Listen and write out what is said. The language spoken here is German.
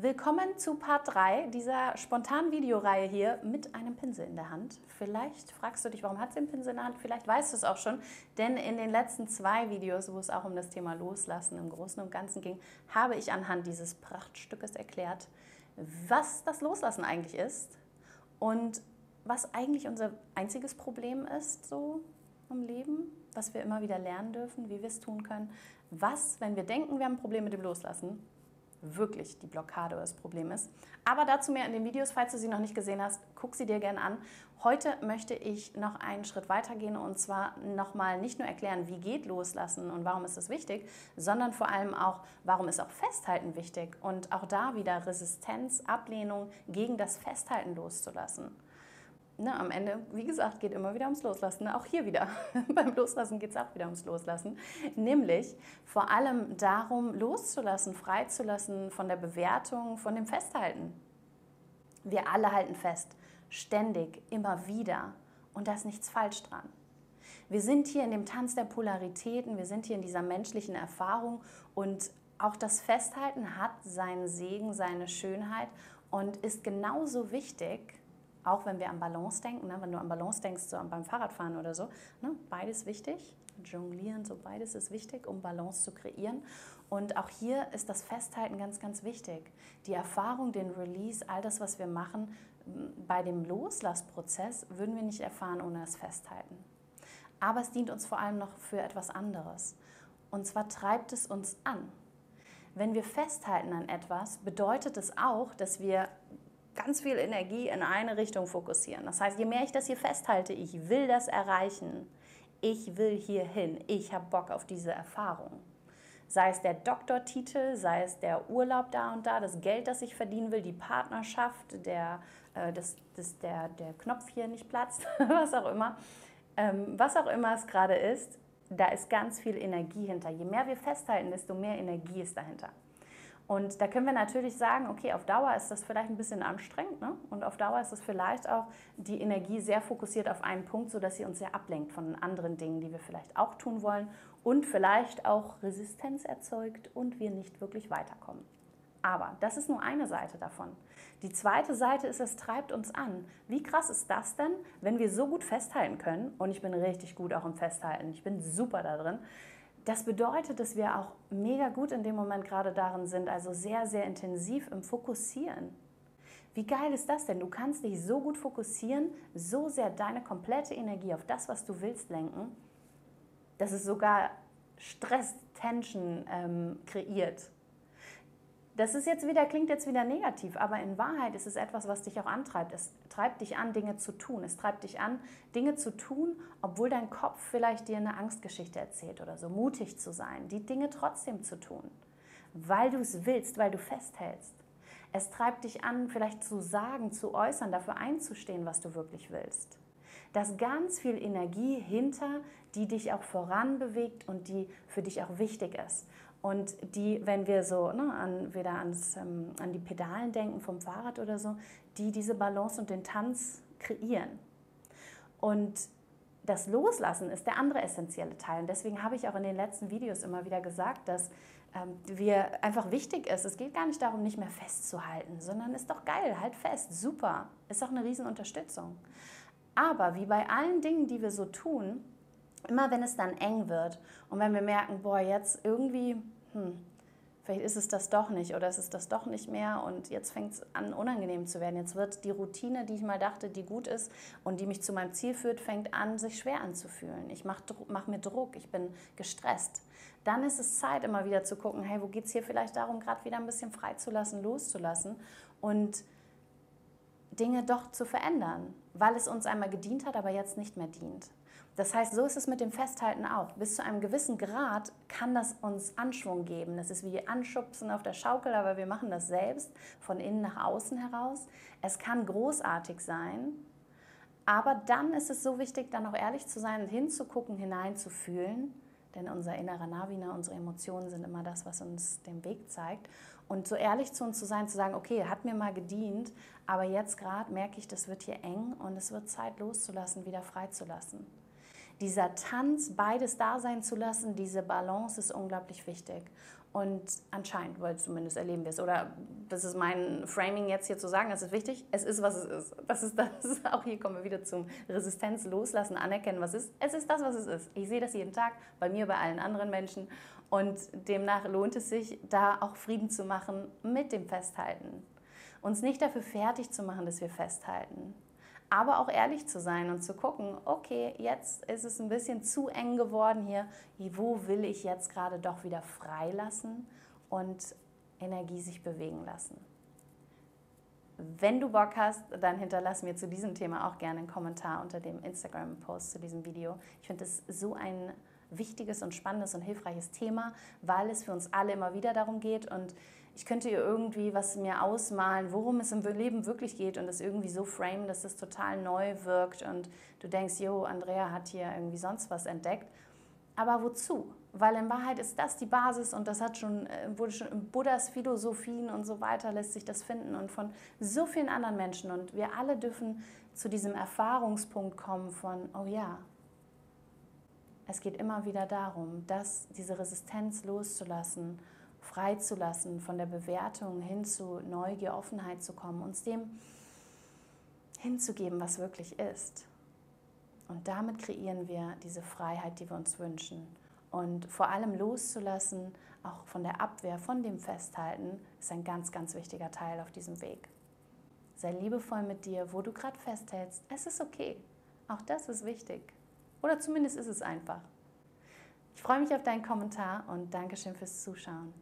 Willkommen zu Part 3 dieser spontanen Videoreihe hier mit einem Pinsel in der Hand. Vielleicht fragst du dich, warum hat sie einen Pinsel in der Hand? Vielleicht weißt du es auch schon, denn in den letzten zwei Videos, wo es auch um das Thema Loslassen im Großen und Ganzen ging, habe ich anhand dieses Prachtstückes erklärt, was das Loslassen eigentlich ist und was eigentlich unser einziges Problem ist so im Leben, was wir immer wieder lernen dürfen, wie wir es tun können. Was, wenn wir denken, wir haben ein Problem mit dem Loslassen, wirklich die Blockade oder das Problem ist. Aber dazu mehr in den Videos, falls du sie noch nicht gesehen hast, guck sie dir gerne an. Heute möchte ich noch einen Schritt weiter gehen und zwar nochmal nicht nur erklären, wie geht Loslassen und warum ist das wichtig, sondern vor allem auch, warum ist auch Festhalten wichtig und auch da wieder Resistenz, Ablehnung gegen das Festhalten loszulassen ne, am Ende, wie gesagt, geht immer wieder ums Loslassen. Ne? Auch hier wieder. Beim Loslassen geht es auch wieder ums Loslassen. Nämlich vor allem darum, loszulassen, freizulassen von der Bewertung, von dem Festhalten. Wir alle halten fest, ständig, immer wieder. Und da ist nichts falsch dran. Wir sind hier in dem Tanz der Polaritäten, wir sind hier in dieser menschlichen Erfahrung und auch das Festhalten hat seinen Segen, seine Schönheit und ist genauso wichtig auch wenn wir an Balance denken, ne? wenn du an Balance denkst, so beim Fahrradfahren oder so, ne? beides wichtig. Jonglieren, so beides ist wichtig, um Balance zu kreieren. Und auch hier ist das Festhalten ganz, ganz wichtig. Die Erfahrung, den Release, all das, was wir machen, bei dem Loslassprozess würden wir nicht erfahren ohne das Festhalten. Aber es dient uns vor allem noch für etwas anderes. Und zwar treibt es uns an. Wenn wir festhalten an etwas, bedeutet es auch, dass wir ganz viel Energie in eine Richtung fokussieren. Das heißt, je mehr ich das hier festhalte, ich will das erreichen, ich will hier hin, ich habe Bock auf diese Erfahrung. Sei es der Doktortitel, sei es der Urlaub da und da, das Geld, das ich verdienen will, die Partnerschaft, der, äh, das, das, der, der Knopf hier nicht platzt, was auch immer. Ähm, was auch immer es gerade ist, da ist ganz viel Energie hinter. Je mehr wir festhalten, desto mehr Energie ist dahinter. Und da können wir natürlich sagen, okay, auf Dauer ist das vielleicht ein bisschen anstrengend ne? und auf Dauer ist es vielleicht auch die Energie sehr fokussiert auf einen Punkt, sodass sie uns sehr ablenkt von anderen Dingen, die wir vielleicht auch tun wollen und vielleicht auch Resistenz erzeugt und wir nicht wirklich weiterkommen. Aber das ist nur eine Seite davon. Die zweite Seite ist, es treibt uns an. Wie krass ist das denn, wenn wir so gut festhalten können? Und ich bin richtig gut auch im Festhalten. Ich bin super da drin das bedeutet, dass wir auch mega gut in dem Moment gerade darin sind, also sehr, sehr intensiv im Fokussieren. Wie geil ist das denn? Du kannst dich so gut fokussieren, so sehr deine komplette Energie auf das, was du willst, lenken, dass es sogar Stress, Tension ähm, kreiert. Das ist jetzt wieder, klingt jetzt wieder negativ, aber in Wahrheit ist es etwas, was dich auch antreibt. Es treibt dich an, Dinge zu tun. Es treibt dich an, Dinge zu tun, obwohl dein Kopf vielleicht dir eine Angstgeschichte erzählt oder so. Mutig zu sein, die Dinge trotzdem zu tun, weil du es willst, weil du festhältst. Es treibt dich an, vielleicht zu sagen, zu äußern, dafür einzustehen, was du wirklich willst. Da ganz viel Energie hinter, die dich auch voranbewegt und die für dich auch wichtig ist. Und die, wenn wir so ne, an, wieder ans, ähm, an die Pedalen denken vom Fahrrad oder so, die diese Balance und den Tanz kreieren. Und das Loslassen ist der andere essentielle Teil. Und deswegen habe ich auch in den letzten Videos immer wieder gesagt, dass ähm, wir einfach wichtig ist. Es geht gar nicht darum, nicht mehr festzuhalten, sondern ist doch geil, halt fest, super. Ist auch eine Riesenunterstützung. Aber wie bei allen Dingen, die wir so tun, immer wenn es dann eng wird und wenn wir merken, boah, jetzt irgendwie, hm, vielleicht ist es das doch nicht oder es ist das doch nicht mehr und jetzt fängt es an unangenehm zu werden. Jetzt wird die Routine, die ich mal dachte, die gut ist und die mich zu meinem Ziel führt, fängt an, sich schwer anzufühlen. Ich mache mach mir Druck, ich bin gestresst. Dann ist es Zeit, immer wieder zu gucken, hey, wo geht es hier vielleicht darum, gerade wieder ein bisschen freizulassen, loszulassen und Dinge doch zu verändern, weil es uns einmal gedient hat, aber jetzt nicht mehr dient. Das heißt, so ist es mit dem Festhalten auch. Bis zu einem gewissen Grad kann das uns Anschwung geben. Das ist wie Anschubsen auf der Schaukel, aber wir machen das selbst von innen nach außen heraus. Es kann großartig sein, aber dann ist es so wichtig, dann auch ehrlich zu sein und hinzugucken, hineinzufühlen denn unser innerer Navina, unsere Emotionen sind immer das, was uns den Weg zeigt. Und so ehrlich zu uns zu sein, zu sagen, okay, hat mir mal gedient, aber jetzt gerade merke ich, das wird hier eng und es wird Zeit loszulassen, wieder freizulassen. Dieser Tanz, beides da sein zu lassen, diese Balance ist unglaublich wichtig. Und anscheinend, weil zumindest erleben wir es. Oder das ist mein Framing jetzt hier zu sagen, das ist wichtig. Es ist, was es ist. Das ist das. Auch hier kommen wir wieder zum Resistenz loslassen, anerkennen, was ist. Es ist das, was es ist. Ich sehe das jeden Tag, bei mir, bei allen anderen Menschen. Und demnach lohnt es sich, da auch Frieden zu machen mit dem Festhalten. Uns nicht dafür fertig zu machen, dass wir festhalten aber auch ehrlich zu sein und zu gucken, okay, jetzt ist es ein bisschen zu eng geworden hier, wo will ich jetzt gerade doch wieder freilassen und Energie sich bewegen lassen. Wenn du Bock hast, dann hinterlass mir zu diesem Thema auch gerne einen Kommentar unter dem Instagram-Post zu diesem Video. Ich finde es so ein wichtiges und spannendes und hilfreiches Thema, weil es für uns alle immer wieder darum geht und ich könnte ihr irgendwie was mir ausmalen, worum es im Leben wirklich geht und das irgendwie so framen, dass es total neu wirkt und du denkst, jo, Andrea hat hier irgendwie sonst was entdeckt. Aber wozu? Weil in Wahrheit ist das die Basis und das hat schon, äh, wurde schon in Buddhas Philosophien und so weiter lässt sich das finden und von so vielen anderen Menschen. Und wir alle dürfen zu diesem Erfahrungspunkt kommen von, oh ja, es geht immer wieder darum, dass diese Resistenz loszulassen freizulassen, von der Bewertung hin zu Neugier, Offenheit zu kommen, uns dem hinzugeben, was wirklich ist. Und damit kreieren wir diese Freiheit, die wir uns wünschen. Und vor allem loszulassen, auch von der Abwehr, von dem Festhalten, ist ein ganz, ganz wichtiger Teil auf diesem Weg. Sei liebevoll mit dir, wo du gerade festhältst. Es ist okay. Auch das ist wichtig. Oder zumindest ist es einfach. Ich freue mich auf deinen Kommentar und Dankeschön fürs Zuschauen.